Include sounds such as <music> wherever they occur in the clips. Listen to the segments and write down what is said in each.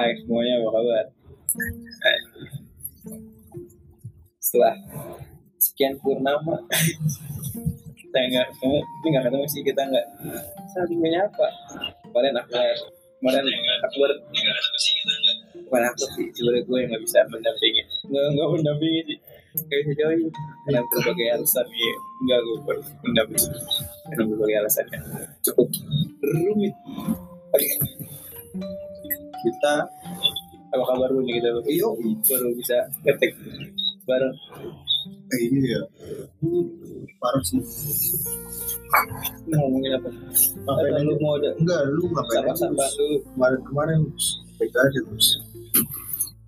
Hai semuanya apa kabar? Hai. Setelah sekian purnama kita nggak ketemu, ini nggak ketemu sih kita nggak saling menyapa. Kemarin aku kemarin aku ber kemarin aku sih sebenarnya gue yang nggak bisa mendampingi, nggak nggak mendampingi sih kayak sejauh ini karena berbagai alasan ya nggak gue mendampingi karena berbagai alasannya cukup rumit. Kita. Apa kabar lu nih kita Iyo, baru bisa ngetik bareng. Eh, ini ya. Parah sih. Mau ngomongin apa? Ngapain Atau lu mau ada Enggak, lu ngapain sampah-sampah terus? lu? Kemarin-kemarin baik aja terus.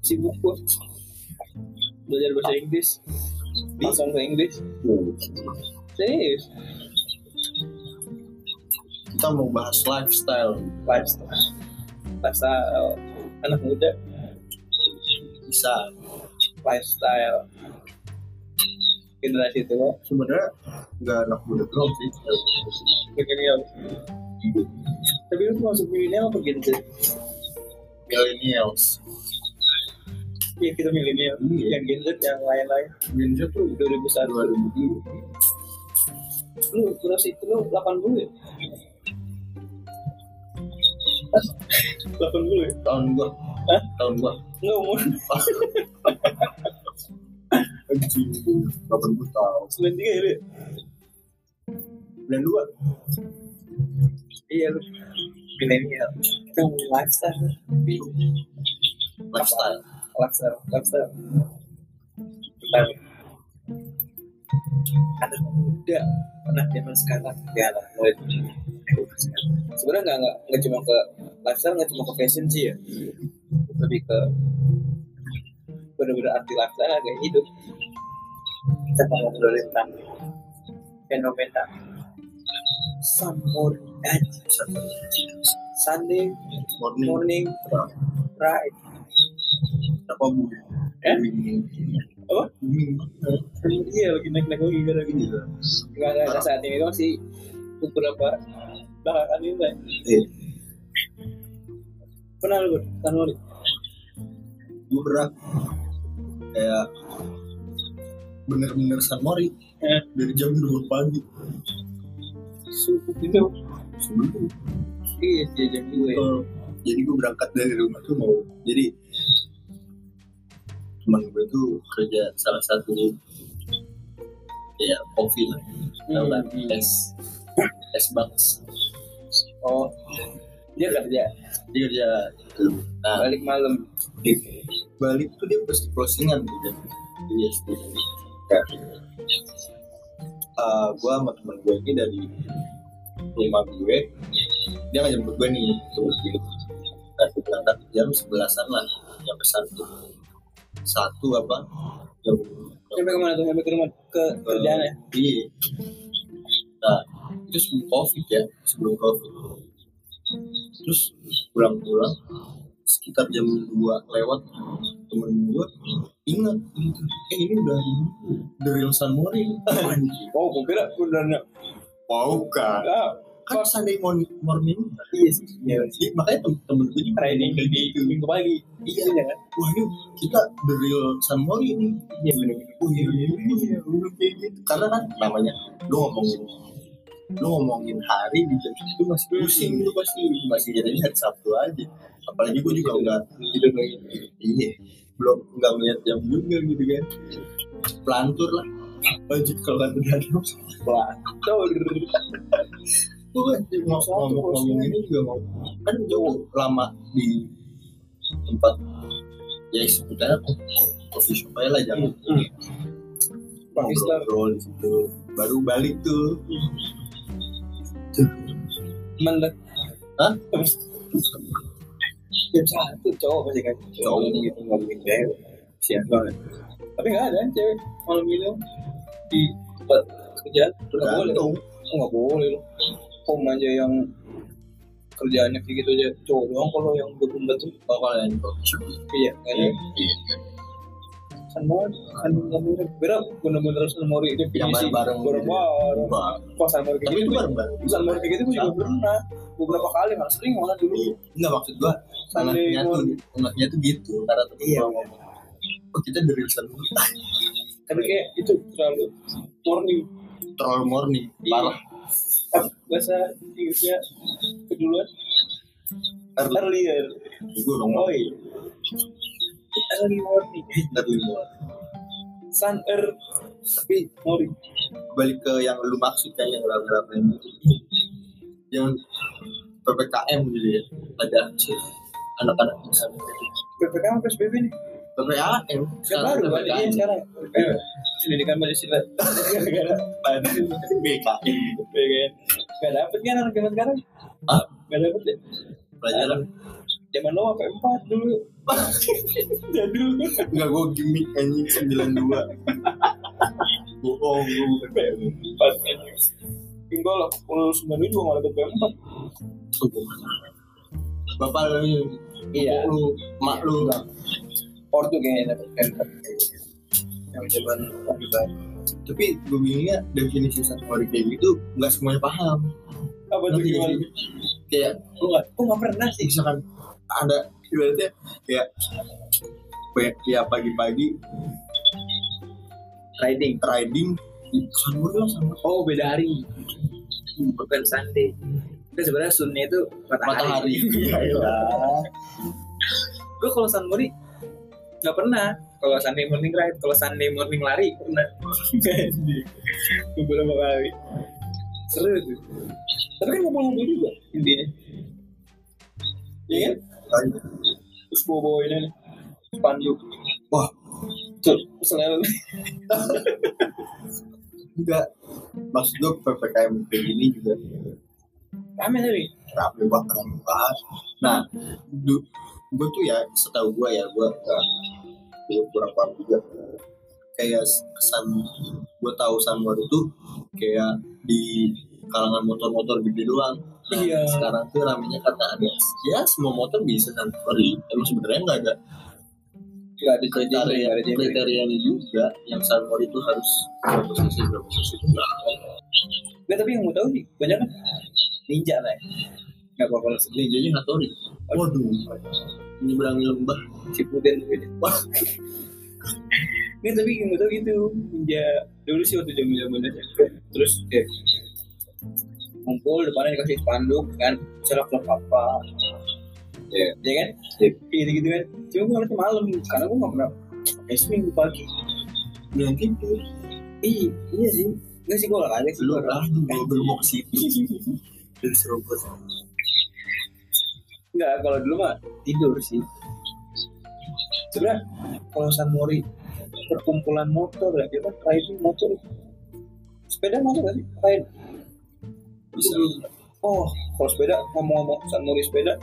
sibuk gua. Belajar bahasa Inggris. Langsung ke Inggris. Serius? Kita mau bahas lifestyle. lifestyle. Lifestyle anak muda Bisa. lifestyle generasi tua Sebenarnya nggak anak muda doang sih. milenial tapi lu tuh masuk milenial apa Gen Z? Millennials. Iya kita milenial Iya. yang Gen Z yang lain-lain Gen Z tuh 2001 2000 lu terus itu lu 80 ya 80 ya tahun gua. Hah? Tahun gua. Enggak umur Anjing. 80 tahun. 93 ya ya? 92. Iya lu milenial Kita ngomongin lifestyle Lifestyle. Lifestyle Lifestyle Tentang Anak muda Anak zaman sekarang Ya anak muda Sebenarnya nggak nggak nggak cuma ke lifestyle nggak cuma ke fashion sih ya lebih ke bener-bener arti lifestyle kayak hidup kita mau ngobrol tentang fenomena Sunmore and Sunday Morning. morning ride Apa bu? Eh? Apa iya lagi naik naik lagi gara gini nggak nggak nggak saat ini doang sih beberapa belakangan ini. Pernah lu Sunmore gue pernah kayak bener-bener San Mori. Eh. Dari jam 2 pagi. Suku gitu sebelum iya sih jam dua. Ya jadi gue berangkat dari rumah tuh mau jadi teman gue tuh kerja salah satu ya kopi lah. Kan? Hmm. es. Es box oh dia kerja. Dia kerja nah. Balik malam. Di balik tuh dia pasti closingan gitu sih kayak uh, gue sama temen gue ini dari rumah gue dia nggak jemput gue nih. Terus gitu gue berangkat jam sebelasan lah nyampe satu. Satu apa? Jam sampai ke mana tuh? Sampai ke rumah ke kerjaan ya? iya. Nah itu sebelum covid ya sebelum covid terus pulang-pulang sekitar jam 2 lewat temen gue ingat eh ini udah The Real Sun Mori oh gue kira beneran wow kan? Kan Sunday morning, morning. Iya sih ya sih. Makanya tem temen gue juga training di gitu. minggu pagi. Iya. Iya kan? Wah ini kita The Real Sun Mori ini. Iya bener-bener. Oh iya iya iya iya kayak gitu. Karena kan namanya lu ngomongin lu ngomongin hari di jam itu masih pusing. Lu pasti masih jadi hari Sabtu aja. Apalagi gue juga gitu lagi. Iya. Belum enggak melihat jam juga gitu kan. Pelantur lah. Lanjut kalau kata Daniel pelantur. Gue kan mau ngomong ngomong ini juga mau kan jauh lama di tempat ya sebetulnya coffee shop aja lah jangan. Hmm. Pakistan. ngobrol di situ. Baru balik tuh mendet Hah? jam satu cowok pasti kan? Cowok. gitu ngomongin cewek. Siap banget. Tapi nggak ada cewek. Malam itu di tempat kerjaan nggak boleh. Nggak boleh loh. Home aja yang kerjaannya kayak gitu aja. Cowok doang kalau yang tuh yang coffee shop iya ada. Iya mau kan nggak mirip. Beda bener-bener Mori definisi Yang bareng-bareng gitu. bareng-bareng. Wah, kok San Mori kayak gitu itu bareng bareng San Mori kayak gitu gue juga pernah beberapa kali malah sering malah dulu. Iya. Enggak maksud Sunday anaknya tuh anaknya tuh gitu karena tuh Iya. kita dari dulu <laughs> tapi kayak itu terlalu morning. Terlalu morning Iya. parah. Bahasa Inggrisnya keduluan? Earlier gue dong oh iya early morning early morning. sun earth. Tapi morning balik ke yang lu maksud kan yang rame-rame itu yang ppkm gitu ya. Ada sih anak-anak bisa PPKM apa PSBB nih? Ppkm sekarang baru kan? PPKM Iya. Sekarang. Pendidikan Pancasila. Gara-gara BKM Gak dapet kan anak zaman sekarang? ah Gak dapet ya? pelajaran. Zaman lo apa empat dulu? <laughs> Jadul enggak gue gimmick anjing 92 bohong gue bukan Empat. Tinggal lah, kalau sembilan juga malah dapet empat. bapak lu Iya. lu mak lu Ortu kayaknya dapet empat. Yang zaman tapi gue bingungnya definisi safari kayak gitu nggak semuanya paham Apa tuh gimana? kayak Gue gak, gue gak pernah sih. misalkan ada ibaratnya kayak ya pagi-pagi. Riding. riding. Sama lah sama Oh beda hari. Bukan Sunday. Itu sebenarnya sunnya itu matahari. <laughs> Iya, iya. Gue kalau Sun Mori nggak pernah. Kalau Sunday morning ride kalau Sunday morning lari pernah. <laughs> Beberapa kali seru tuh tapi kan ngobrol juga intinya. Iya kan terus bawa ini. Spanduk. Wah tuh selalu enggak. Maksud gue ppkm kayak gini juga. Rame tapi. Rame banget rame banget. Nah du, gue tuh ya setahu gue ya gue gue kurang paham juga. Kayak kesan gue tahu Sanwar itu kayak di kalangan motor-motor gede doang Iya. sekarang tuh ramenya karena ada ya semua motor bisa Sanwari emang sebenarnya nggak ada nggak ada kriteria ada kriterianya juga yang Sanwar itu harus berapa cc berapa cc itu nggak. Nggak, tapi yang mau tahu sih banyak kan? Ninja lah ya. Nggak apa-apa lah ninjanya nggak tahu nih. Waduh. Menyeberangi lembah. Cipuden gitu. Wah. Ini tapi yang gue tau gitu Ninja Dulu sih waktu zaman zaman SMP Terus kayak Ngumpul depannya dikasih spanduk kan? Misalnya klub apa. Ya, ya kan? Gitu gitu kan. Cuma gue ngeliatnya malam Karena gue gak pernah Pakai seminggu pagi. Yang gitu Iya, iya sih. Enggak sih gue olahraga sih. Lu gua lah gue belum mau ke situ. <laughs> Dari serobot. Enggak, kalau dulu mah tidur sih. Sebenernya kalau San Mori perkumpulan motor ya, kita riding motor. Sepeda masuk gak sih? Ride. Bisa Oh, kalau sepeda ngomong-ngomong San Mori sepeda,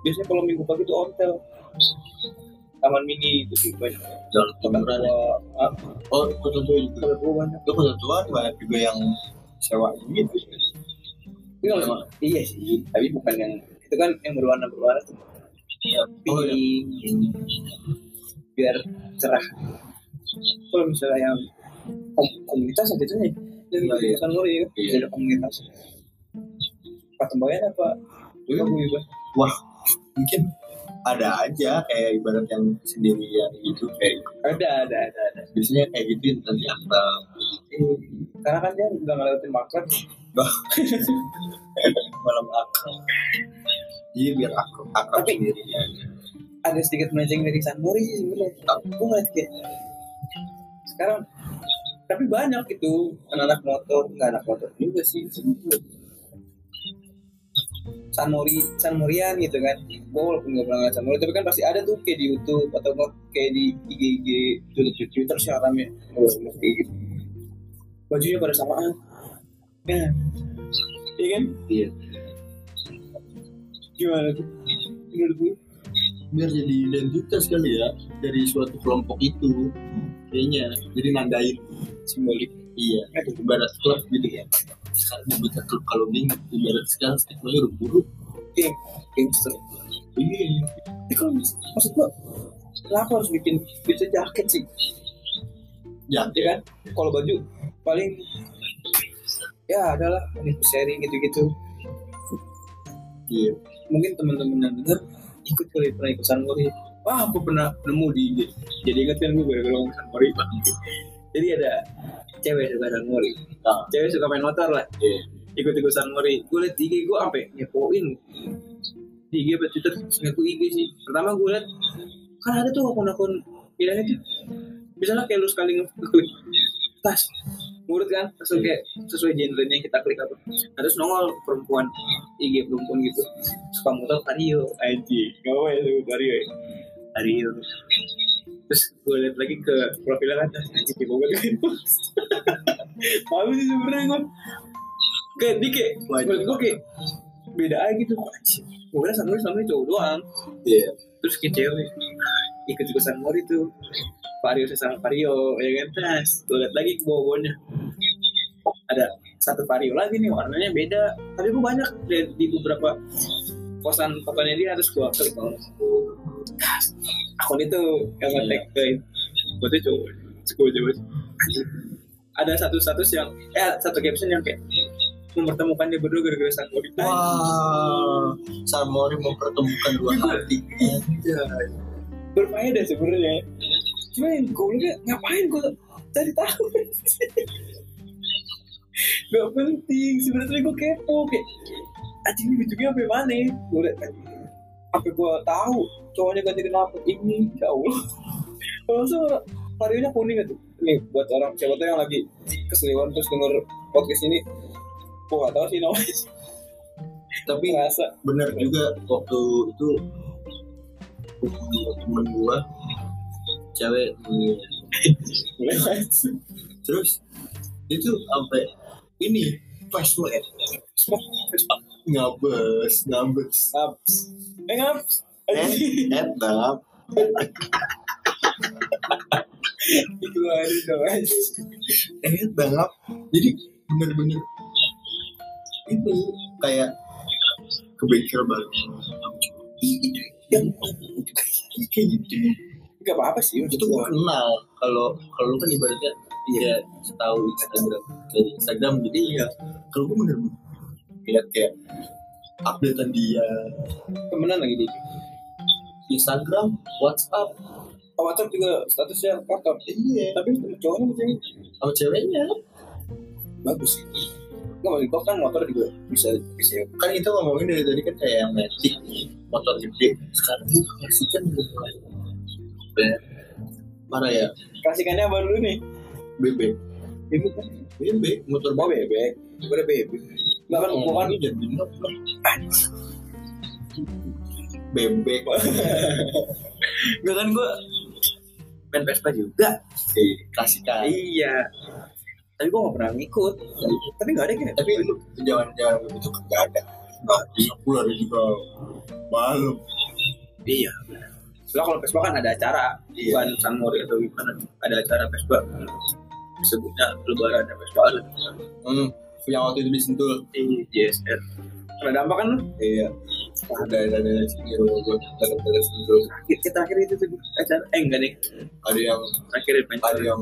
biasanya kalau minggu pagi itu hotel. Taman mini itu sih banyak. jalan kebenaran tua, ah, oh kota tua juga taman tua banyak. itu kota tua banyak juga yang sewa gitu Tapi kalau iya sih, tapi bukan yang itu kan yang berwarna berwarna tuh. oh iya biar cerah. Kalau misalnya yang kom- komunitas aja tuh nih, yang Iya, iya. San Mori ya, Iya. ada komunitas. Pak Tembayan apa? Iya. Aku juga. wah mungkin ada aja kayak ibarat yang sendirian gitu kayak Ada, ada, ada, ada. biasanya kayak gitu nanti Eh, Karena kan dia nggak ngelewatin makan. malam akrab jadi biar akrab akrab Tapi- sendirian Ada sedikit melenceng dari San Mori sih sebenarnya. Aku ngeliat kayak sekarang tapi banyak gitu anak-anak motor nggak anak motor juga sih San Mori San Morian gitu kan. Gue walaupun nggak pernah ngeliat San Mori tapi kan pasti ada tuh kayak di YouTube atau kayak di IG IG Twitter Twitter sih kayak gitu bajunya pada samaan. Ya iya kan? Iya. Gimana tuh? Menurut gue biar jadi identitas kali ya dari suatu kelompok itu kayaknya. Jadi nandain. Simbolik. Iya ibarat klub gitu ya sekarang dibuka klub kalau nih ibarat sekarang stigmanya udah buruk Iya, gangster. iya Tapi kalau maksud gua, kenapa harus bikin bisa jaket sih? ya Ya kan? Kalau baju paling ya adalah anniversary gitu-gitu. iya mungkin teman-teman yang denger ikut kali pernah ikut Sunmori wah aku pernah nemu di IG jadi ingat kan gue gara-gara ngomong Sunmori jadi ada cewek suka Sunmori nah cewek suka main motor lah. Iya. Ikut-ikut Sunmori gue liat IG gue sampai ngepoin. Di IG apa Twitter ngaku IG sih. Pertama gue liat kan ada tuh akun-akun pilihan itu. Misalnya kayak lu sekali nge- ngeklik tas mulut kan langsung kayak sesuai genrenya yang kita klik apa. Nah, terus nongol perempuan IG perempuan gitu. Suka motor Vario aja ya sebut Vario ya. Vario terus gue liat lagi ke profilnya kan anjing kayak gue kan malu sih sebenarnya gue kayak dia kayak menurut gue kayak beda aja gitu anjing. Gue kira Sanmori sama cowok doang. Iya. Terus kayak cewek ikut ikut Sanmori tuh Vario sesama Vario ya kan? Terus gue liat lagi ke bawah-bawahnya. Ada satu Vario lagi nih warnanya beda tapi gue banyak di, di beberapa posan fotonya dia terus gue klik oh. Akun itu yang nge-tag ke gue tuh coba coba coba ada satu status yang eh satu caption yang kayak mempertemukan dia berdua gara-gara Sanmori wah. Samori mempertemukan dua hati. Iya. Berfaedah sebenarnya. Cuma yang gue ngapain gue cari tahu? Gak penting. Sebenarnya gue kepo. Kayak anjing ini ujungnya apa mana gue apa gue tahu cowoknya ganti kenapa? Ini ya Allah langsung varionya kuning gitu nih buat orang siapa tuh yang lagi keseliwan terus denger podcast ini? Gue gak tahu sih namanya. Tapi ngerasa. bener juga waktu itu temen gua cewek <laughs> terus itu sampai ini password ngabes ngabes. Ngaps. Eh ngaps. Eh enak Itu ada dong. eh banget jadi bener-bener itu kayak kebekir banget. Yang kayak gitu. Gak apa-apa sih. itu gue kenal. Kalau kalau lu kan ibaratnya iya tahu Instagram dari Instagram jadi iya kalau gue bener-bener lihat kayak updatean dia. Temenan lagi di Instagram WhatsApp Oh, WhatsApp juga statusnya kantor. iya Tapi cowoknya macam sama ceweknya bagus sih. Nggak mau kan motor juga bisa bisa. kan kita ngomongin dari tadi kan kayak yang matic motor gede sekarang tuh kasihkan udah mulai Ben. parah ya Kasihkannya apa dulu nih? bebek Ibu kan. bebek motor Mau bebek. Udah bebek. Nggak kan bukan ini jadi bebek <laughs> Nggak kan gua main Vespa juga. eh, kasihkan Iya. Tapi gua nggak pernah ngikut. Tapi nggak ada kayak. tapi lu jangan jangan itu nggak ada nggak pulau ada juga malu Iya. Soalnya kalau Vespa kan ada acara, Iya. bukan Sanmori atau gimana. Ada acara Vespa. Sebutnya lebaran Vespa ada. hmm, yang waktu itu disentul di JSR. Pernah dampak kan lu? iya ada ada ada sini gue ada ada sentul Kita terakhir itu tuh acara. Eh enggak nih. ada yang Terakhir di ada yang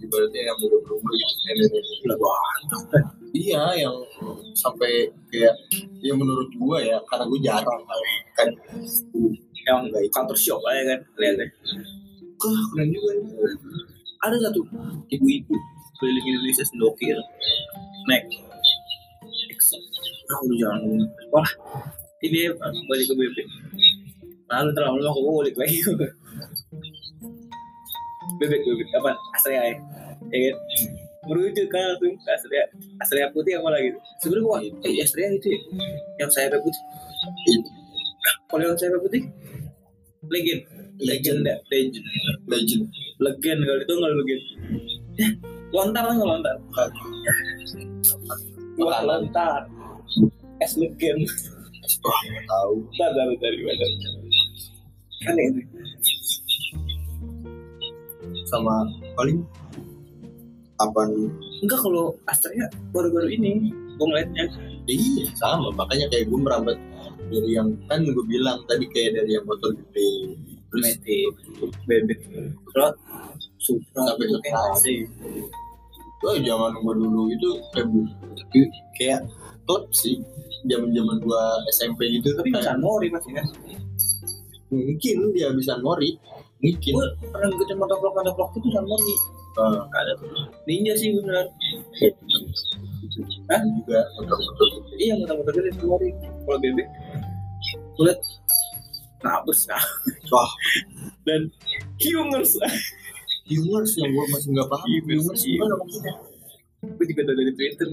ibaratnya yang udah berumur gitu Lah wah. Iya, yang sampai kayak ya menurut gua ya, karena gua jarang kan. kan Yang kantor shop aja kan. Lihatnya. Wah, keren juga. Ada satu ibu-ibu keliling Indonesia sendokir. Naik. Nah, udah jangan ngomong. Wah, ini balik ke BP. Lalu terlalu lama aku balik lagi. <laughs> bebek bebek apa? Astrea ya. Ya kan? Merujuk kan langsung ke Astrea Astrea putih apa lagi? Sebenarnya gua eh Astrea itu ya? Yang sayapnya putih. Kalau yang sayapnya putih? Legend. Legend. Ya legend. Legend. legend kalau itu nggak legend. Eh, lontar nggak lontar? Wah, lontar. Es legend Wah, nggak tahu. Bentar, bentar, bentar, bentar. Kan ini. Sama paling apa nih? Enggak kalau Astrea baru-baru ini gue ngeliatnya Iya, sama. Makanya kayak gua merambat dari yang kan gue bilang tadi kayak dari yang motor gede terus bebek, Supra, Sampai ke sih. oh jangan nunggu dulu itu kayak kayak klub sih zaman zaman gua SMP gitu tapi nggak kayak, Mori masih kan? Mungkin dia bisa Mori mungkin. Gue pernah ngikutin motovlog motovlog itu San Mori Eh, ada tuh. Ninja sih bener Hah? juga motor-motor gitu. iya motor-motor gede San Mori kalau bebek gue liat nabers. Nah wah. Dan humors. Humors yang gua masih nggak paham. Humors, humors iya. gimana maksudnya? Gue juga dari Twitter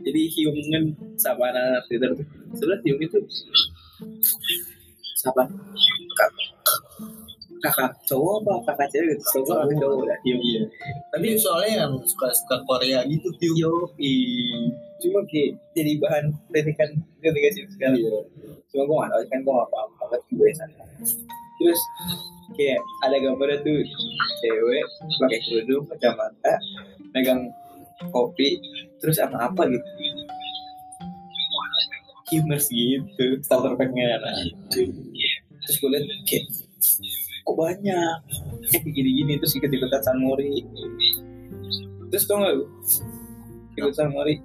jadi Hyung kan sama anak Twitter tuh. Sebenarnya Hyung itu siapa kakak kakak cowok apa kakak cewek gitu? Cowok apa cowok. ya? Hyung iya tapi soalnya yang suka suka Korea gitu Hyung. Yo, cuma kayak jadi bahan kritikan ketika sih sekarang. iya. Cuma gue gak tau kan gue gak paham banget juga ya sana. Terus kayak ada gambarnya tuh cewek pakai kerudung, kacamata, megang kopi, terus sama apa gitu. Humors gitu, starter pack-nya. Nah, terus gue liat kayak kok banyak? Kayak gini-gini terus ikut-ikutan San Mori. Terus tau gak ikut San Mori.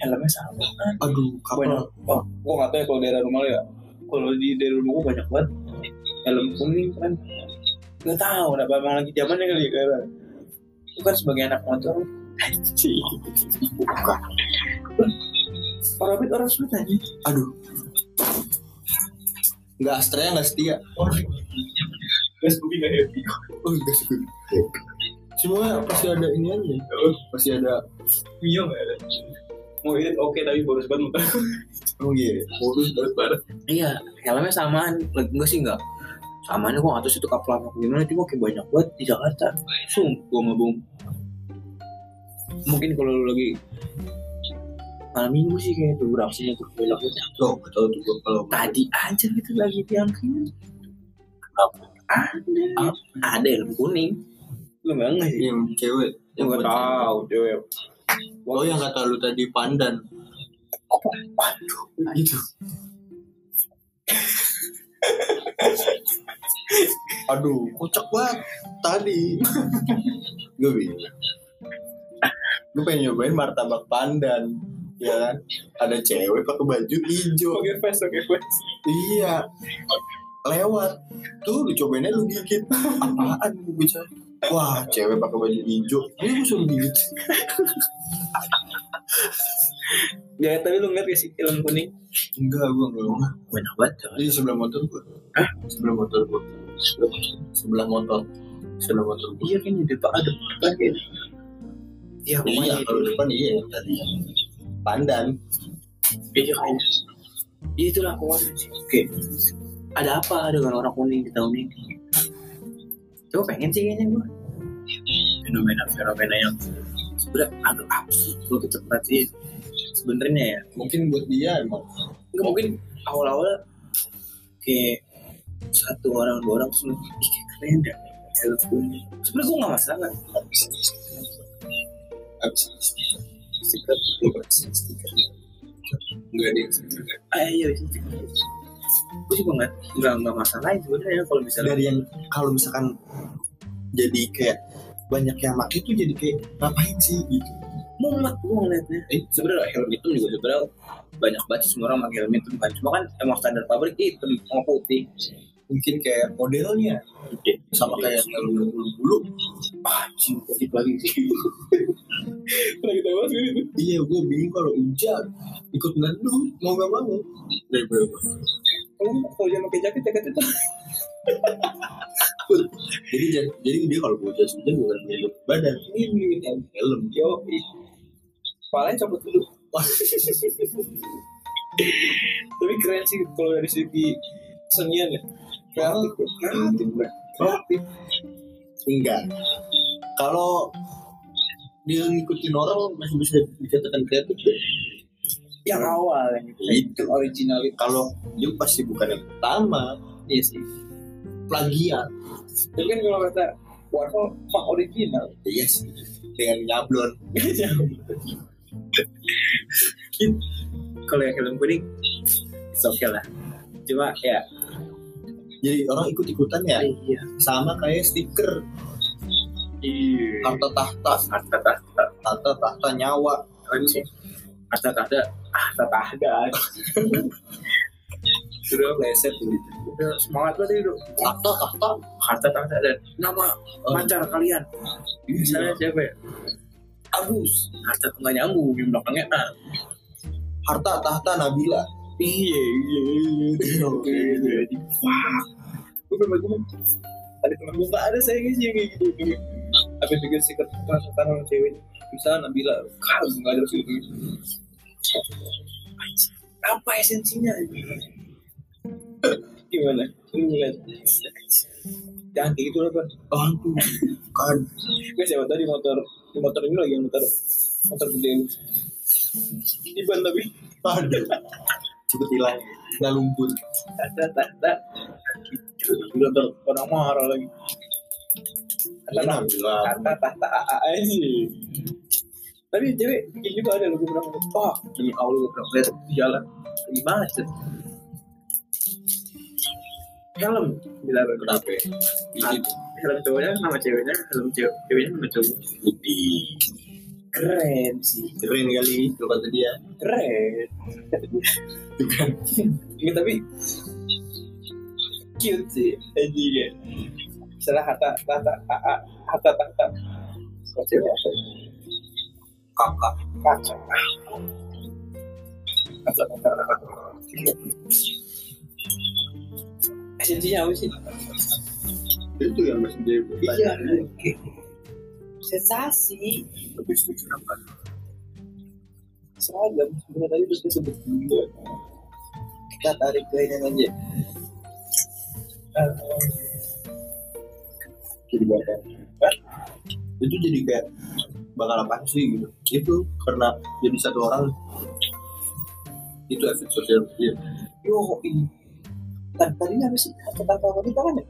Helmnya sama. Aduh kapal wah gue gak tau ya kalau daerah rumah lu ya. Kalau di daerah rumah gue banyak banget. Helm kuning kan. Gak tau kenapa emang lagi zamannya kali ya kan sebagai anak motor anjing. Bukan. Orang sulit aja aduh. Nggak Astrea nggak setia. Gue Scooby gak happy oh nggak sih semua pasti ada ini aja. Pasti ada. Mio gak ada. Mau edit oke tapi boros banget oh iya. Modus banget Iya, helmnya samaan. Enggak sih enggak. Samaannya gua nggak tahu sih itu kaplan apa gimana, cuma kayak banyak banget di Jakarta. Sumpah gua nggak bohong. Mungkin kalau lu lagi malam minggu sih kayak tuh beraksinya tuh belok gitu. tuh nggak tahu tuh kalau Tadi aja gitu lagi diangkin. Apa? Ada. Apa? Ada helm kuning. Lu nggak nggak sih? yang cewek Yang buat tahu cewek. oh yang kata lu tadi pandan Waduh. gitu aduh kocak banget tadi gue bilang gue pengen nyobain martabak pandan ya kan ada cewek pakai baju hijau Oke face, oke face. iya lewat tuh lu cobainnya lu gigit apaan lu bicara wah cewek pakai baju hijau ini gue suruh gigit Ya tapi lu ngeliat gak sih helm kuning? enggak gue enggak Banyak banget. coy. Ini sebelah motor gue. Hah? Sebelah motor gue. Sebelah motor. Sebelah motor gue. Iya kan di depan ada depan kayak. Iya, Iya, kalau depan iya tadi. Pandan. Iya kayaknya. Iya itulah akuannya sih. Oke. Ada apa dengan orang kuning di tahun ini? Coba pengen sih kayaknya gue. Fenomena-fenomena yang sebenernya agak absurd kalau kita perhatiin. Sebenarnya ya, Mungkin buat dia emang. nggak mungkin awal-awal kayak satu orang dua orang terus ih kayak keren deh helm kuning. Sebenarnya gue nggak masalah. Abis Stiker, stiker. Enggak ada yang stiker. ah iya stiker. Gue juga nggak nggak nggak masalah sebenarnya kalau misalnya Dari yang kalau misalkan jadi kayak banyak yang pakai tuh jadi kayak ngapain sih gitu. mumet gue ngeliatnya eh, sebenarnya helm hitam juga sebenarnya banyak banget semua orang pakai helm hitam kan cuma kan emang standar pabrik hitam sama putih Mungkin kayak modelnya. Sama kayak helm dulu dulu. anjing putih lagi sih? Kita bahas kan itu Iya, gue bingung kalau hujan ikut neduh mau gak mau. Dari berapa? kalau kalau jangan pakai jaket jaket itu. <laughs> Jadi jadi dia kalau mau jas hujan bukan melindungi badan. Ini helm. Yo palanya copot dulu. <laughs> Tapi keren sih kalau dari segi senian ya kreatif kreatif bro. kreatif. Enggak. Kalau dia ngikutin orang masih bisa dikatakan kreatif deh. yang awal yang itu. Itu. original kalau dia pasti bukan yang pertama. Iya sih. Plagiat. Tapi kan kalau kata Warhol pak original. Iya sih. Dengan nyablon. <laughs> Kalau yang helm kuning it's okay lah. Cuma ya jadi orang ikut ikutan ya? Iya. Sama kayak stiker. Iya. Harta tahta. Harta tahta. Harta tahta nyawa. Anjing harta tak ada ah tak ada sudah Leset gitu. udah semangat banget itu Tahta, tahta. harta tak ada dan nama pacar kalian. Misalnya siapa ya? Agus. Harta tuh nggak nyambung yang belakangnya A. Harta, tahta, Nabila. Iya iya iya oke jadi fuck gue memang gue ada teman gue ada saya sih yang kayak gitu tapi pikir sih ketika sekarang cewek bisa Nabila kalau nggak ada sih apa esensinya gimana? Lu ngeliat. Jangan kayak gitu lah kan Aduh, kan. gue siapa tadi motor di motor ini lagi yang motor motor gede di ban tapi. Aduh. Hilang. Nggak lumpur. tak tak udah ter orang marah lagi. Iya, Nabila. kata tak tak aja sih tapi cewek bikin juga ada gue bilang oh demi allah gue pernah lihat di jalan lagi macet helm bila Kenapa? Ah, helm cowoknya nama ceweknya helm cewek ceweknya nama cowok. Putih. Keren sih. Keren kali kalau kata dia. keren. Bukan. Ini tapi cute sih. Aja ya misalnya harta harta harta harta harta. Kok cewek apa? Ya? Kakak. kaca esensinya apa sih? Itu yang masih jadi iya kenapa? seragam sebenarnya tadi terus disebut juga kita tarik ini aja Jadi bakal. Itu jadi kayak bakal apa sih gitu. Itu karena jadi satu orang itu efek sosial media. yo tadi tadinya sih kata-kata wanita kan ya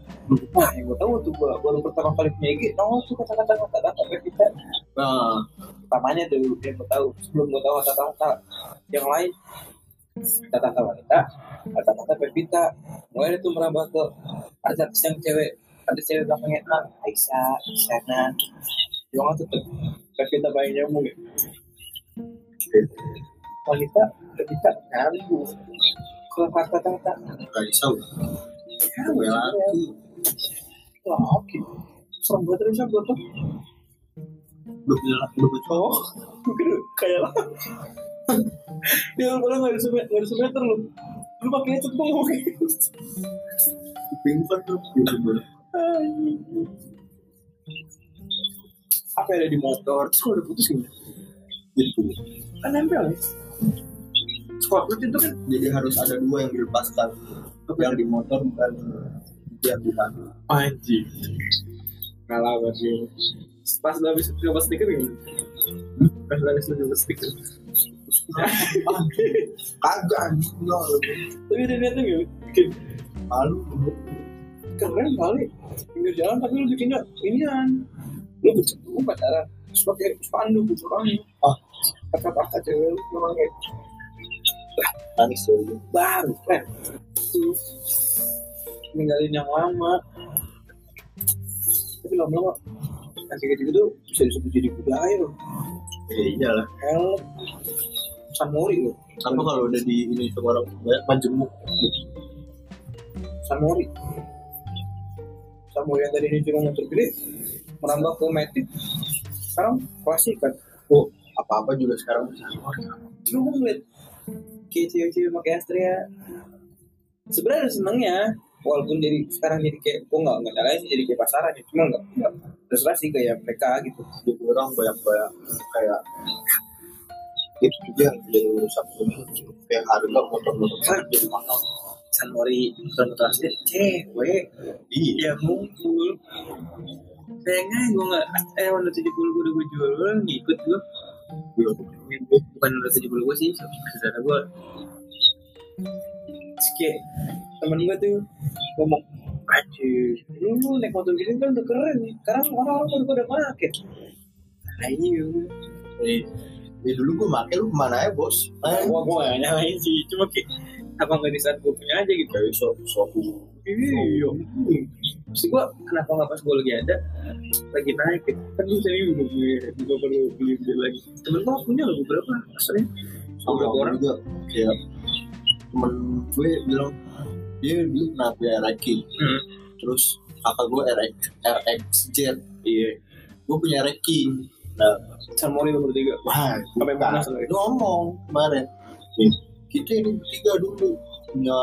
Wah, yang gue tahu tuh gue baru pertama kali punya IG, nongol tuh kata-kata kata-kata kita. Nah, Utamanya tuh yang gue tahu sebelum gue tahu kata-kata yang lain, kata-kata wanita, kata-kata Pevita. Mulai itu merambah ke artis yang cewek, ada cewek belakangnya A, Aisyah, Isyana. Yang nggak tuh paling nyambung ya. Wanita, Pevita nyambung. Kalau kata-kata, gak bisa. ya, Bela aku. Wah, oke. Serem banget Risa gue tuh. Udah bilang udah. Oh, mungkin kayak lah. Ya lu nggak ada semeter, nggak ada semeter lu. Lu pakai itu tuh ngomong kan tuh. Apa ada di motor? Terus kalau udah putus gimana? Gitu. Kan nempel ya. Squad itu kan Jadi harus ada dua yang dilepaskan. Yang di motor bukan yang di sana. anjing. Kalah sih. Pas udah habis coba stiker gimana? Pas udah habis coba stiker. Kagak. Tapi udah lihat tuh? Bikin Malu. keren kali. Pinggir jalan tapi lu bikinnya inian. Lu bercanda pacaran. Terus pakai spanduk gitu. Ah. Kata-kata cewek lu memang kayak Nangis tuh. baru keren. Ninggalin yang lama. Tapi lama-lama nanti kayak gitu tuh bisa disebut jadi budaya loh. Ya iyalah. Helm. Sanmori loh. Apa kalau udah di ini sama orang banyak majemuk. Sanmori. Sanmori yang tadi ini cuma motor gede merambah ke Matic. Sekarang klasik kan. Oh, apa-apa juga sekarang bisa. Cuma gue ngeliat kayak cewek-cewek pakai Astrea. Sebenarnya ada senengnya, walaupun jadi sekarang jadi kayak gue nggak nggak nyalain jadi kayak pasaran ya, cuma nggak nggak terserah sih kayak mereka gitu. Jadi orang banyak-banyak kayak itu juga yang jadi urusan kayak harga motor-motor kan jadi mahal. Sanmori motor Astrea cewek Iya. ya ngumpul. Sayangnya gue nggak eh Honda 70 gue udah gue jual gue ngikut gue. Bukan Honda 70 gue sih saudara gue kayak temen gue tuh ngomong Aduh, lu naik motor gini kan udah keren. Sekarang orang-orang udah pada pake. Nih, ini dulu gue make lu ke mana ya bos? Eh, Wah, gue gak nyalain sih. Cuma kayak, apa nggak di saat gue punya aja gitu. kayak so so Iya. Terus gue, kenapa nggak pas gue lagi ada, lagi naik gitu. Kan bisa nih gue beli, gue perlu beli beli lagi. Temen gue punya loh beberapa. Asalnya sama Beberapa orang. juga kayak temen gue bilang dia dulu pernah punya Reiki Hmm. terus kakak gue RX RXZ Iya. gue punya Reiki nah San Mori nomor tiga. wah Sampai mana sebenarnya? ngomong kemarin "Nih, kita ini bertiga dulu punya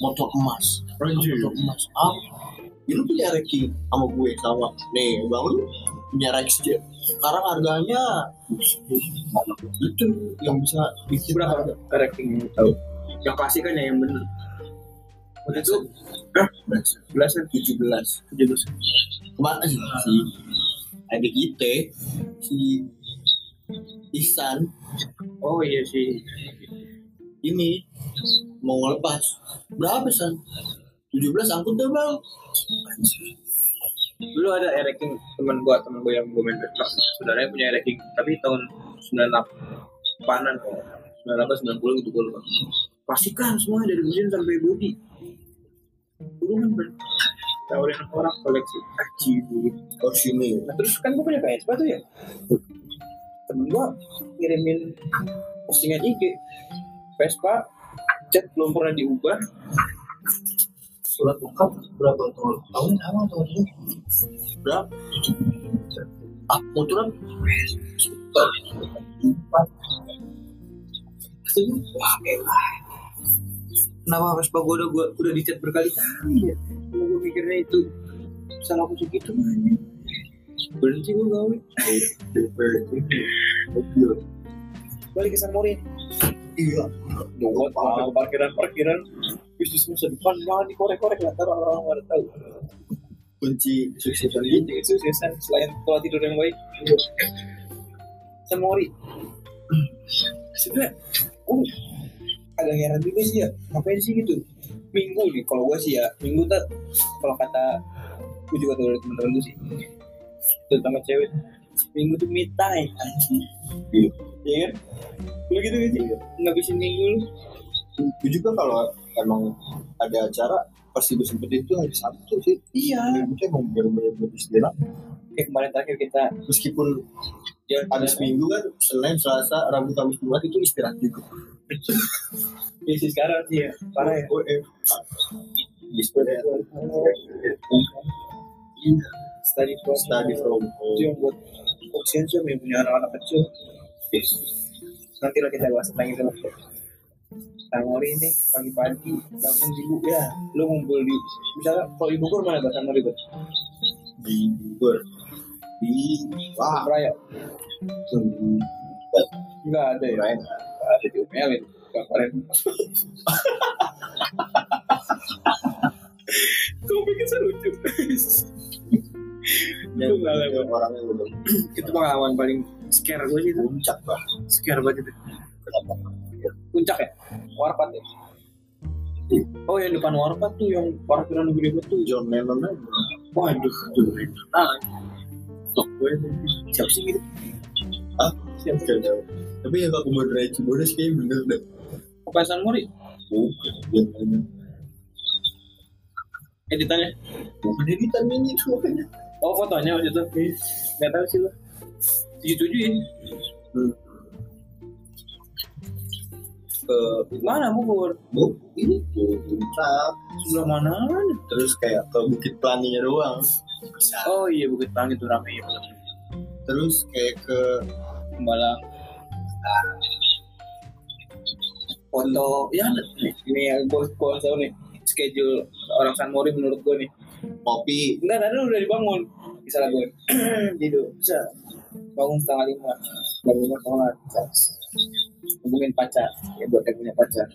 motor emas. Anjir. motor emas. Ah ya, lu punya Reiki sama gue sama. Nih bang lu punya RXZ sekarang harganya itu yang bisa bikin Berapa harga ranking tahu? Yang klasik kan ya yang bener. Waktu itu belasan? Tujuh belas. Tujuh belas. kemarin si adik kita si Ihsan Oh iya sih. Ini mau ngelepas. Berapa san? 17 angkut deh bang. Dulu ada ranking teman gua, teman gua yang gua main Vespa. Saudaranya punya ranking tapi tahun 98 panan kok. 98 90 gitu gua lupa. Pastikan semua dari mesin sampai bodi. Dulu kan tawarin orang koleksi. Aji oh sini. Nah terus kan gue punya Vespa tuh ya? Temen gue ngirimin postingan IG Vespa cat belum pernah diubah. Surat lengkap berapa tahun? Tahun sama tahun ini? Berapa? Ah motoran super empat Wah elah. Kenapa Vespa gue udah, gua, udah dicat berkali-kali ya? Gue mikirnya itu Salah aku segitu mana Berhenti gue gawe. Mobil Balik ke San Mori iya. Buat ke parkiran-parkiran Bisnis masa depan Jangan dikorek-korek lah. Taruh orang-orang pada tahu. Kunci suksesan. Jadi ini kesuksesan. Selain pola tidur yang baik. San Mori sebenarnya oh, agak heran juga sih ya. Ngapain sih gitu? Minggu nih kalau gue sih ya. Minggu tuh kalau kata gue juga tahu dari teman-teman gue sih. Terutama cewek. Minggu tuh me time anjing Iya. iya kan? Lu gitu gak sih? Ngabisin minggu lu? Gue juga kalau emang ada acara pasti gue sempetin itu hari Sabtu sih. Iya. Itu emang bener-bener buat istirahat kayak kemarin terakhir kita meskipun jalan habis minggu kan Senin Selasa Rabu Kamis Jumat itu istirahat juga. <laughs> Ya sih sekarang sih ya parah ya. Oh eh istirahat study from study from itu home yang buat oksigen yang punya anak-anak kecil. Nanti lah kita bahas tentang itu. Tangori ini pagi-pagi bangun di ya. Lu ngumpul di misalnya kalau di Bogor mana bahasa Tangori tuh di Bogor. Di wah. Raya. Tunggu nggak ada ya? Raya. ada. Di UML itu Nggak kemarin kau pikir saya lucu <laughs> itu pengalaman. orang yang udah <clears throat> itu pengalaman paling scare gue sih itu. Puncak bah scare banget itu. Kenapa? Puncak ya? Warpat ya? Oh yang depan warpat tuh yang parkiran gede banget tuh. John Lennon aja. Waduh. Tuh ah. Tok gue siapa sih gitu? Ah siapa Gak tahu. tapi yang aku mau dari Cibodas kayaknya bener deh. Apa San Mori bukan John Lennon editannya? Bukan editan ini itu makanya oh fotonya waktu itu. Nggak tahu sih lo tujuh tujuhin Hmm. ke mana Bogor bu ini puncak sebelah mana? Terus kayak ke Bukit Planinya doang. Oh iya Bukit Plangi itu rame ya terus kayak ke Pembalang foto ya ini yang gue gue tahu nih. Schedule orang San Mori menurut gue nih kopi. Enggak tadi udah dibangun. Misalnya gue <clears throat> tidur. Bisa. Bangun setengah lima. Jam lima sholat hubungin pacar. Ya buat yang punya pacar.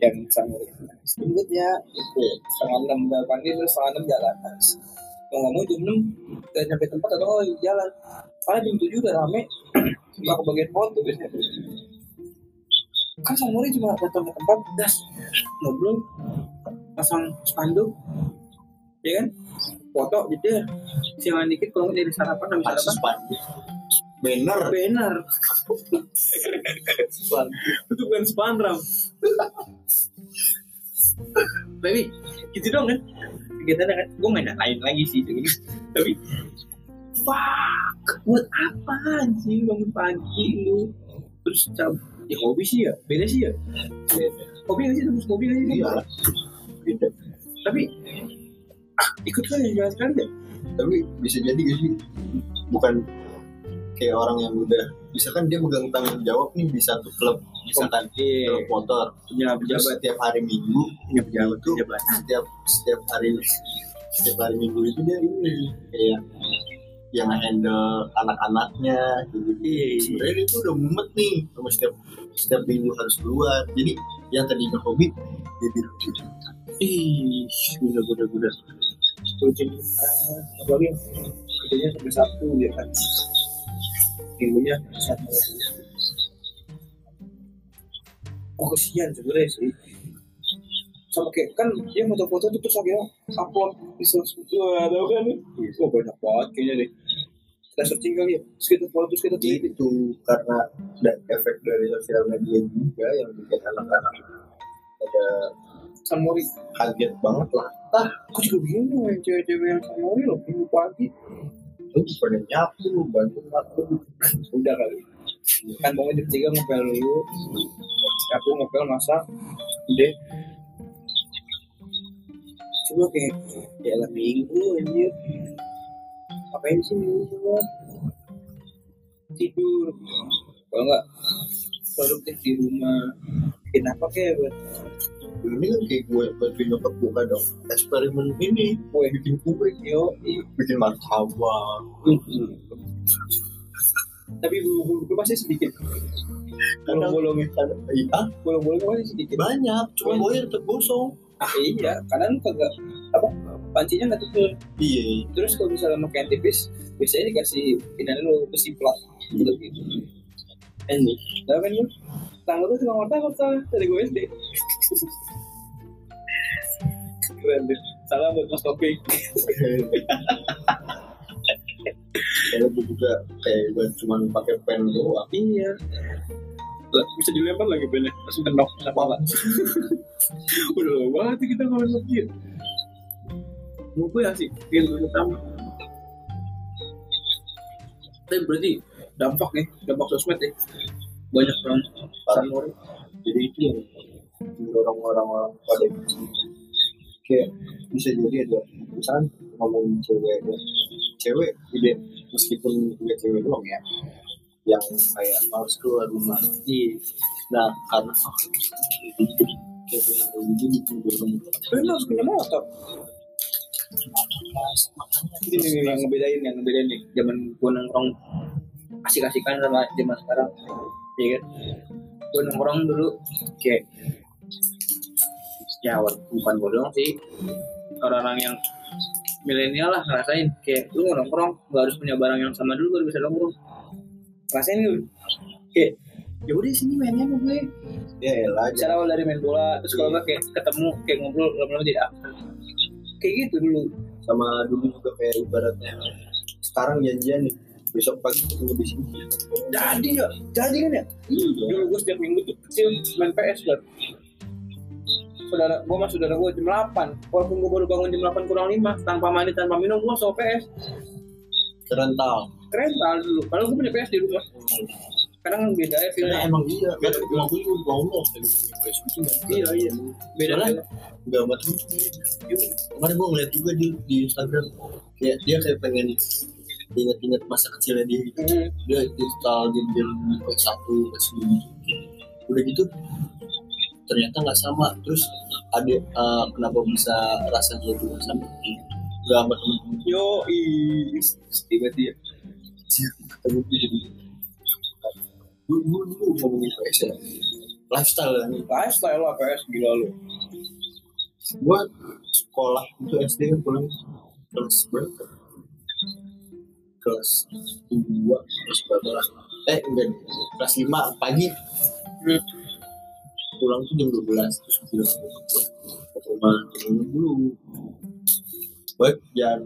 Yang sama jemput ya itu. Setengah enam. Udah pagi terus setengah enam jalan. Mau nggak mau jam enam. Udah sampai tempat atau oh, jalan. Karena jam tujuh udah rame. Nggak kebagian foto biasanya. Kan Samuri cuma datang ke tempat das. Ngobrol. Pasang spanduk ya kan? Foto gitu ya. Siangan dikit kalau nggak dari sarapan Asus sarapan. Banner. Banner. <laughs> Itu bukan spandram tapi gitu dong kan? Kegiatannya kan? Gue main lain lagi sih gitu. tapi fuck buat apa anjing? Bangun pagi lu. Terus terus cab ya hobi sih ya. Beda sih ya. Hobi nggak sih? Terus hobi nggak sih? Iya. Beda. Tapi ikut kan ya jangan sekali ya tapi bisa jadi gak sih? Bukan kayak orang yang udah misalkan dia megang tanggung jawab nih di satu klub misalkan iya klub motor. Punya terus pejabat. setiap hari minggu punya pejabat itu pejabat. setiap setiap hari setiap hari minggu itu dia ini kayak yang handle anak-anaknya gitu. iya. Sebenarnya itu udah mumet nih sama setiap setiap minggu harus keluar. Jadi yang tadinya hobi jadi ih udah udah udah Rutin, apalagi kerjanya sampai Sabtu ya kan? Minggunya Sabtu. Oh kesian sebenarnya sih. Sama kayak kan dia foto-foto tuh terus akhirnya upload di sosmed wah tau kan wah banyak banget kayaknya deh. Kita searching kali ya. Terus kita follow terus kita tweet itu karena dan efek dari sosial media juga yang bikin anak-anak ada Samori. Kaget banget lah. Aku juga bingung yang cewek-cewek yang Samori loh minggu pagi. Lu pada nyapu bantu aku. Udah kali. Kan mau jam tiga ngepel dulu aku ngepel masak udah. Coba kayak ya lah minggu anjir. Ngapain sih minggu tidur. Kalau nggak produktif di rumah bikin apa kayak buat ini kan kayak gue bantu nyokap gue kadang eksperimen ini kue bikin kue. Yo bikin martabak. Tapi bulu-bulu gue pasti sedikit. Kadang iya. Bolong-bolongnya pasti sedikit. Banyak cuma gue tetap gosong. Ah, iya karena lu kagak apa pancinya nggak tutup iya. Terus kalau misalnya mau kain tipis biasanya dikasih ini lu besi plat gitu gitu ini tahu kan lu tanggal tuh cuma martabak dari gue SD keren deh. Salah buat mas topik kalau gue juga kayak gue cuma pakai pen doang. Iya. Bisa dilempar lagi pennya? Langsung kenok lah <laughs> udah lama banget kita ngomongin lagi mau gue asik game pertama. Tapi berarti dampak nih dampak sosmed ya banyak orang. Samori jadi itu mendorong orang-orang pada kayak bisa jadi ada misalkan ngomongin cewek ya. cewek ide meskipun nggak cewek doang ya yang kayak harus keluar rumah. Iya. Nah karena oh, kayak pengen tahu mendorong tapi lu harus punya motor. Ini nih yang ngebedain yang ngebedain nih zaman gue nongkrong asik-asikan sama zaman sekarang iya kan? Gue nongkrong dulu kayak ya bukan gue doang sih. Orang-orang yang milenial lah ngerasain. Kayak lu nongkrong gak harus punya barang yang sama dulu baru bisa nongkrong. Rasain lu kayak ya udah sini mainnya sama gue ya. Elah Misalnya awal dari main bola terus kalau nggak kayak ketemu kayak ngobrol lama-lama jadi apa kayak gitu dulu. Sama dulu juga kayak ibaratnya sekarang janjian nih besok pagi ketemu di sini. Jadi ya. Jadi kan ya? Iya. Dulu gue setiap minggu tuh kecil main PS kan saudara gue sama saudara gue jam 8 walaupun gue baru bangun jam 8 kurang 5 tanpa mandi tanpa minum gue sama PS kerental keren tau dulu. Kalau gue punya PS di rumah. Kadang beda ya filmnya emang iya. Kan emang gue juga ngomong iya iya. Beda Soalnya nggak buat kemarin gue ngeliat juga di di Instagram. Kayak dia kayak pengen inget-inget masa kecilnya dia gitu. Hmm, dia install game-game PS1 PS2 udah gitu ternyata nggak sama. Terus ada eh, kenapa bisa rasanya nggak sama? Nggak sama temen-temen. Yo tiba-tiba ketemu dia jadi dulu dulu dulu ngomongin PS ya? Lifestyle kan lifestyle lah PS gila lu. Gue sekolah itu SD kan pulang kelas berapa? Kelas dua kelas berapa lah? Eh enggak kelas lima pagi pulang tuh jam 12 terus bilang ke rumah temen dulu. Baik jam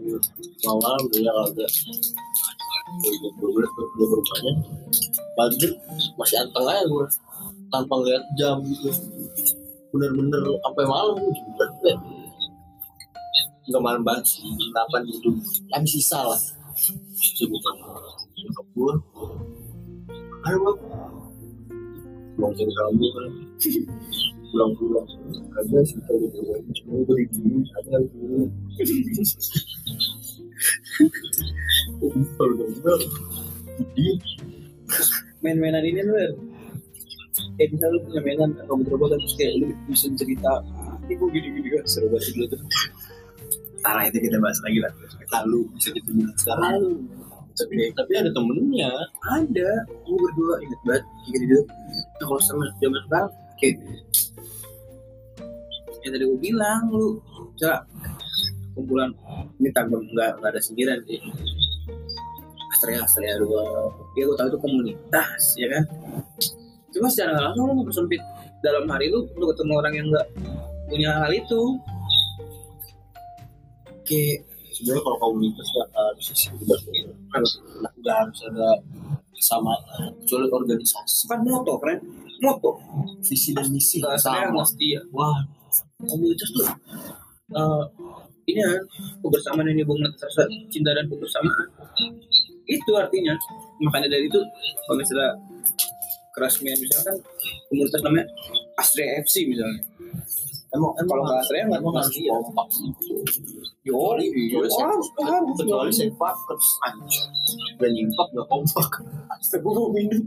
malam dia kalau ada jam 12 ke ke rumahnya. Masih anteng aja gue tanpa ngeliat jam gitu. Bener-bener sampai malam gitu berarti nggak malam banget sih delapan gitu. Tapi sisa lah. Sebutan nyokap gue ayo pulang cari kamu kan pulang-pulang. Ada kalau gitu cuma gue di sini ada kalau udah di main-mainan ini lu kayak misalnya lu punya mainan robot-robotan terus kayak lu bisa cerita ini gue gini-gini kan seru banget dulu tuh Tara itu kita bahas lagi lah. Lalu bisa ditemukan sekarang. Lalu. Tapi tapi ada temennya. Ada. Gue berdua inget banget kayak gitu gitu nah, kalau sama zaman sekarang kayak yang tadi gue bilang lu coba kumpulan ini tanpa nggak nggak ada sindiran sih. Astrea Astrea dua ya gue tahu itu komunitas ya kan? Cuma secara nggak langsung lu mempersempit dalam hari lu lu ketemu orang yang nggak punya hal itu. Kayak sebenarnya kalau komunitas nggak harus sih nggak harus ada kesamaan kecuali organisasi. Kan moto friend moto visi dan misi saya sama mesti ya wah komunitas tuh eh, ini kan kebersamaan yang hubungan rasa cinta dan kebersamaan. Itu artinya. Makanya dari itu kalau misalnya kerasnya misalkan komunitas namanya Astrea FC misalnya. Emang kalau nggak Astrea nggak emang nggak harus iya kompak harus, saya- harus, kecuali saya terus anjir gak nyimpak gak kompak. Gue mau minum.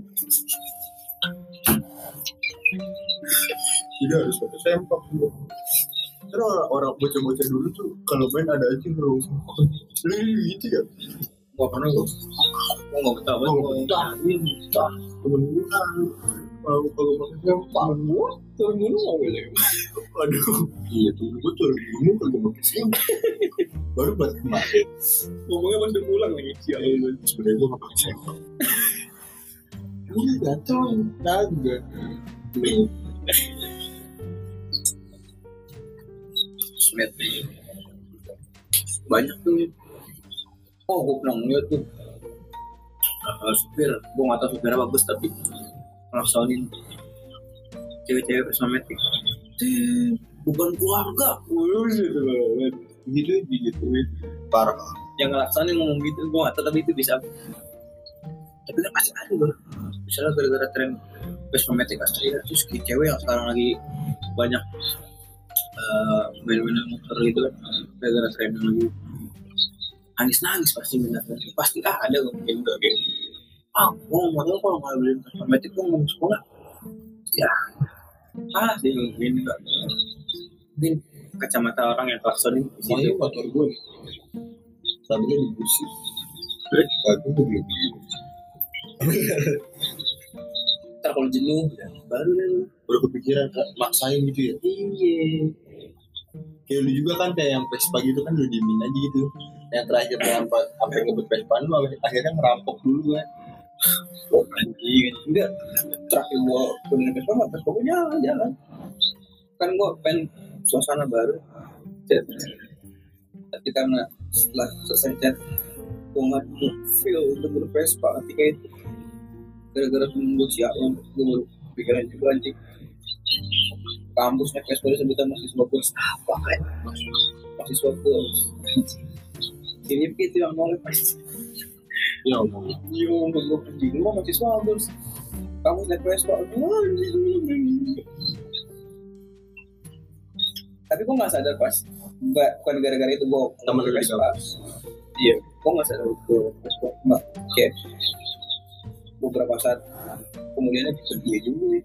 Tidak harus pakai sempak juga karena orang, orang bocah-bocah dulu tuh kalau main ada aja yang kalau sempak gitu ya Gak pernah gue. Gue nggak betah banget. Gua. betah, ini betah. temen gue kan kalau kalau pakai sempak Gue turun gunung nggak boleh. aduh iya tuh gue tuh gunung kalau pakai sempak baru buat kemarin Ngomongnya pas udah pulang lagi. Sial. sebenarnya gue gak pakai sempak Gatel, naga. Smet. Banyak tuh. Oh, gue pernah ngeliat tuh. Uh, supir, gue gak tau supirnya bagus tapi ngelaksonin cewek-cewek kosmetik. Tuh, bukan keluarga. Gitu. Gitu, gitu. Parah. Yang ngelaksonin ngomong gitu, gue gak tau tapi itu bisa. Tapi kan pasti ada loh. Misalnya gara-gara tren kosmetik Astria, terus kayak cewek yang sekarang lagi banyak eh, main-main motor gitu kan gara-gara tren yang lagi nangis-nangis pasti minatnya pasti ah ada gue kayak gitu kayak ah gue modal kalau nggak beli kosmetik gue mau sekolah ya ah sih gini enggak mungkin kacamata orang yang klaksonin di situ motor gue. Tadinya di busi. Tadi gue belum beli. Ntar kalau jenuh ya, baru deh lu Baru kepikiran maksain gitu ya. iya Kayak lu juga kan kayak yang Vespa gitu kan lu diemin aja gitu. Yang terakhir yang pas sampai ngebut Vespa lu akhirnya ngerampok dulu kan. oh anjing enggak terakhir gua punya Vespa nggak Vespa gua jalan jalan kan gua pengen suasana baru Chat. tapi karena setelah selesai chat gua nggak feel untuk bervespa ketika itu gara-gara temen gua sialan gua baru pikiran juga anjing. Kampusnya Vespa disebutkan mahasiswa kurs apa kan mahasiswa kurs ini itu yang mau lepas Ya Allah. Iya, untuk gue anjing. Lu masih kurs Kamu naik Vespa. Tapi gue gak sadar pas. Bukan, bukan gara-gara itu gue Temen Vespa. Iya, gue gak sadar. Gue Vespa. Mbak, kayak beberapa saat kemudiannya bisa dia juga.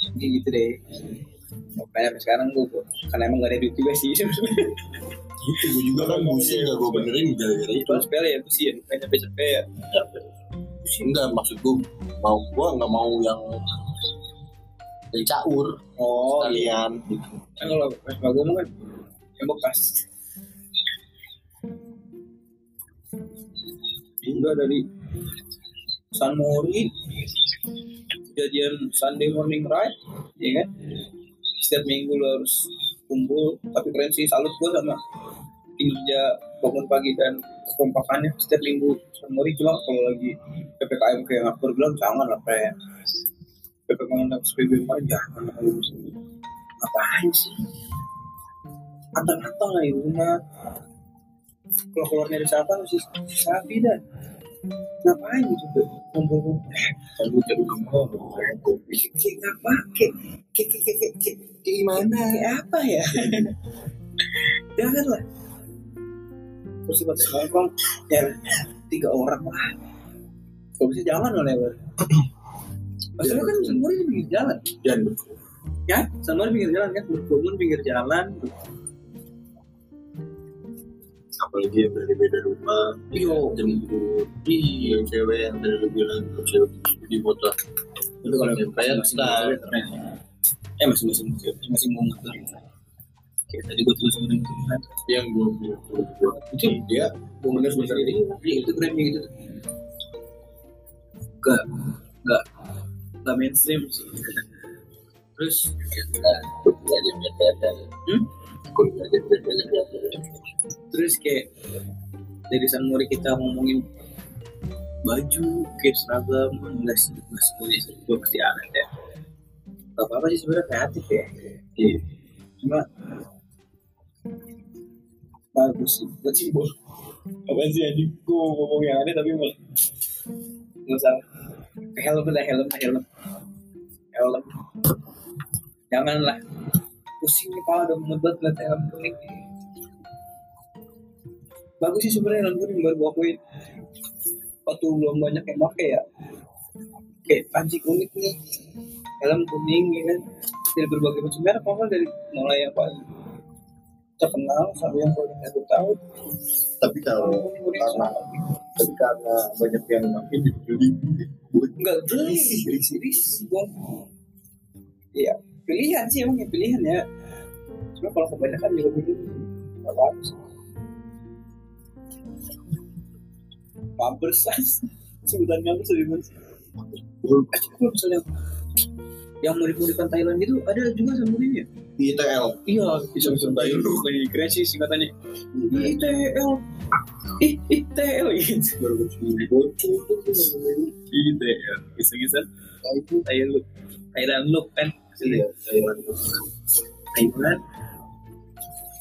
Jadi gitu deh. Makanya sampai sekarang gue, karena emang gak ada duit juga sih. Gitu gue juga kan busi gak gue benerin gara-gara itu. Sepele ya, sih ya, bukan capek-capek ya. Enggak maksud gue mau gue nggak mau yang yang caur Oh, iya. kalian gitu. kan kalau Vespa gue kan yang bekas hingga dari San Mori kejadian Sunday morning ride ya kan? Setiap minggu lo harus kumpul tapi keren sih salut gue sama kinerja bangun pagi dan kekompakannya setiap minggu San Mori cuma kalau lagi PPKM kayak ngatur bilang jangan lah kayak PPKM dan SPB mah jangan lah kalau ngapain sih? Antang-antang lah di rumah. Kalau keluar dari siapa masih sapi dah ngapain gitu? Tuh ngumpul Kamu jadi kayak ngapa kayak kayak kayak kayak Gimana? kayak apa ya? Jangan lah. Terus buat nongkrong ya tiga orang lah. Kalau bisa jangan lah lewat Maksudnya kan semua di pinggir jalan. Dan ya semua di pinggir jalan kan? Berkerumun pinggir jalan apalagi yang dari beda rumah, Yo. jemput, yang cewek yang tadi lu bilang cewek di motor. Tapi kalau yang kayak star, eh masih masih masih masih mau motor kayak tadi gue tulis sama kan yang gue bilang itu dia gue sebentar ini iya itu keren kayak gitu. Gak gak gak mainstream sih. Terus hmm? Terus kayak dari San Mori kita ngomongin baju kayak seragam enggak sih enggak semuanya sih. Gue pasti aneh ya. Gak apa apa sih sebenarnya kreatif ya. Iya. cuma bagus sih. Buat simbol apa sih anjing? Gue ngomong yang aneh tapi malah nggak usah. Helm lah helm helm. Helm. Janganlah pusing kepala udah mumet liat helm kuning bagus sih sebenarnya helm kuning baru gue akuin. Waktu belum banyak yang pakai ya. Kayak panci unik nih. Helm kuning ya kan? Dari berbagai macam merek apa dari mulai yang paling terkenal sampai yang paling aku tahu. Tapi kalau kuning kuning karena tapi karena banyak yang makin dibeli buat enggak beli berisi berisi dong iya pilihan sih emang ya pilihan ya. Cuma kalau kebanyakan juga dulu nggak bagus pampers. <laughs> Sebutan pampers lebih mas eh kalau misalnya yang mirip-miripan Thailand gitu ada juga samburinnya ITL iya. Bisa bisa Thailand lagi keren sih singkatannya ITL ih ITL gitu baru ITL bisa-bisa. Thailand. Thailand look kan iya Thailand Thailand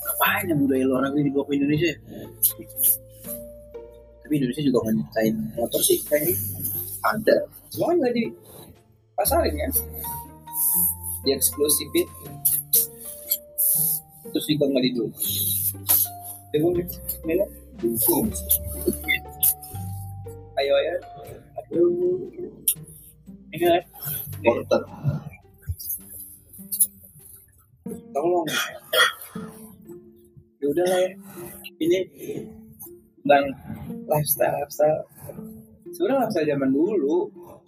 ngapain yang budaya luar negeri dibawa ke Indonesia ya? tapi Indonesia juga nyiptain motor sih kayaknya ada. Cuma nggak di pasarin ya. Di eksklusifin terus juga nggak di dulu. Coba nih, nih, dukung ayo ayo. Aduh. Ini kan porter tolong. Ya udah lah ya. Ini tentang lifestyle lifestyle. Sebenarnya lifestyle zaman dulu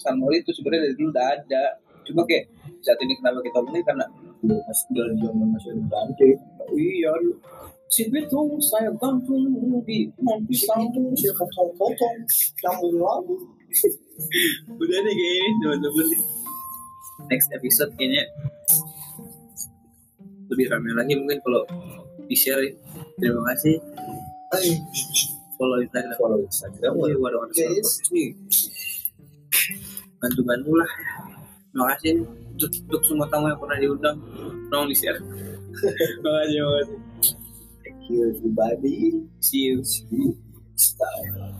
Sanmori itu sebenarnya dari dulu udah ada. Cuma kayak saat ini kenapa kita omongin karena dalam zaman masih ada iya si betul saya gantung di mau pisang siapa tahu potong kamu lalu <laughs> udah nih kayak ini teman-teman. Next episode kayaknya lebih ramai lagi mungkin kalau di share ya. terima kasih Hai, follow Instagram follow Instagram waduh, waduh, Guys. nih. Bantu-bantu lah. Terima kasih nih untuk, untuk semua tamu yang pernah diundang. Tolong di share. <laughs> Terima kasih, terima kasih. thank you everybody See you. see you time